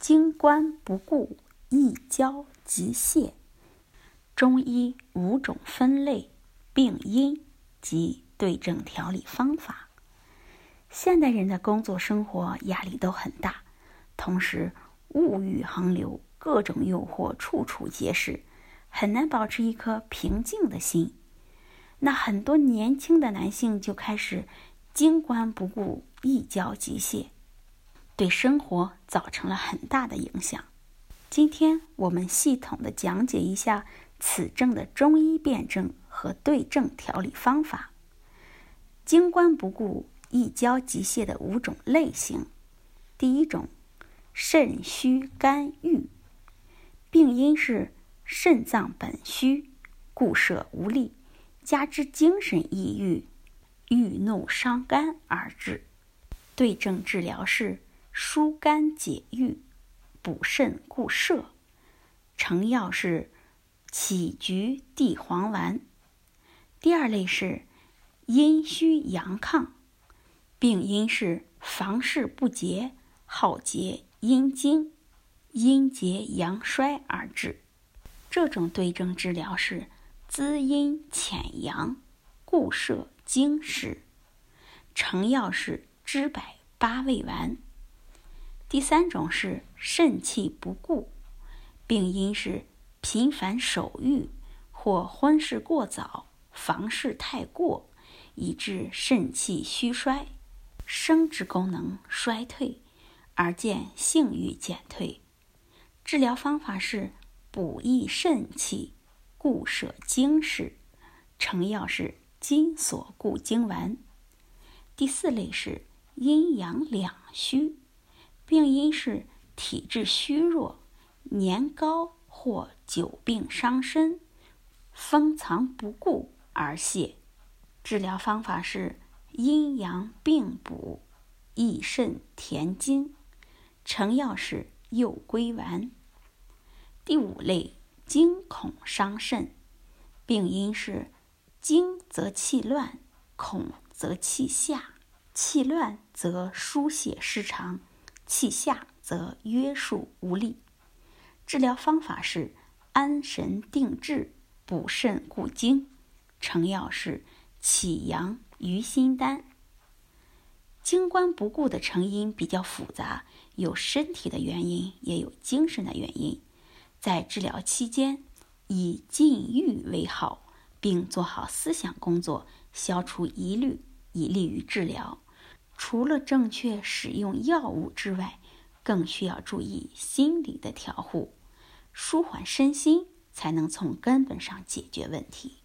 经关不顾，一交即泄。中医五种分类、病因及对症调理方法。现代人的工作生活压力都很大，同时物欲横流，各种诱惑处处皆是，很难保持一颗平静的心。那很多年轻的男性就开始经关不顾，一交即泄，对生活造成了很大的影响。今天我们系统的讲解一下此症的中医辨证和对症调理方法。经关不顾。一交即泄的五种类型，第一种，肾虚肝郁，病因是肾脏本虚，固摄无力，加之精神抑郁，郁怒伤肝而致。对症治疗是疏肝解郁，补肾固摄，成药是杞菊地黄丸。第二类是阴虚阳亢。病因是房事不节，好结阴经，阴结阳衰而致。这种对症治疗是滋阴潜阳，固摄精实。成药是知柏八味丸。第三种是肾气不固，病因是频繁手欲或婚事过早，房事太过，以致肾气虚衰。生殖功能衰退，而见性欲减退。治疗方法是补益肾气，固摄精室。成药是金锁固精丸。第四类是阴阳两虚，病因是体质虚弱、年高或久病伤身，封藏不顾而泄。治疗方法是。阴阳并补，益肾填精，成药是右归丸。第五类惊恐伤肾，病因是惊则气乱，恐则气下，气乱则疏泄失常，气下则约束无力。治疗方法是安神定志，补肾固精，成药是启阳。鱼心丹，精关不固的成因比较复杂，有身体的原因，也有精神的原因。在治疗期间，以禁欲为好，并做好思想工作，消除疑虑，以利于治疗。除了正确使用药物之外，更需要注意心理的调护，舒缓身心，才能从根本上解决问题。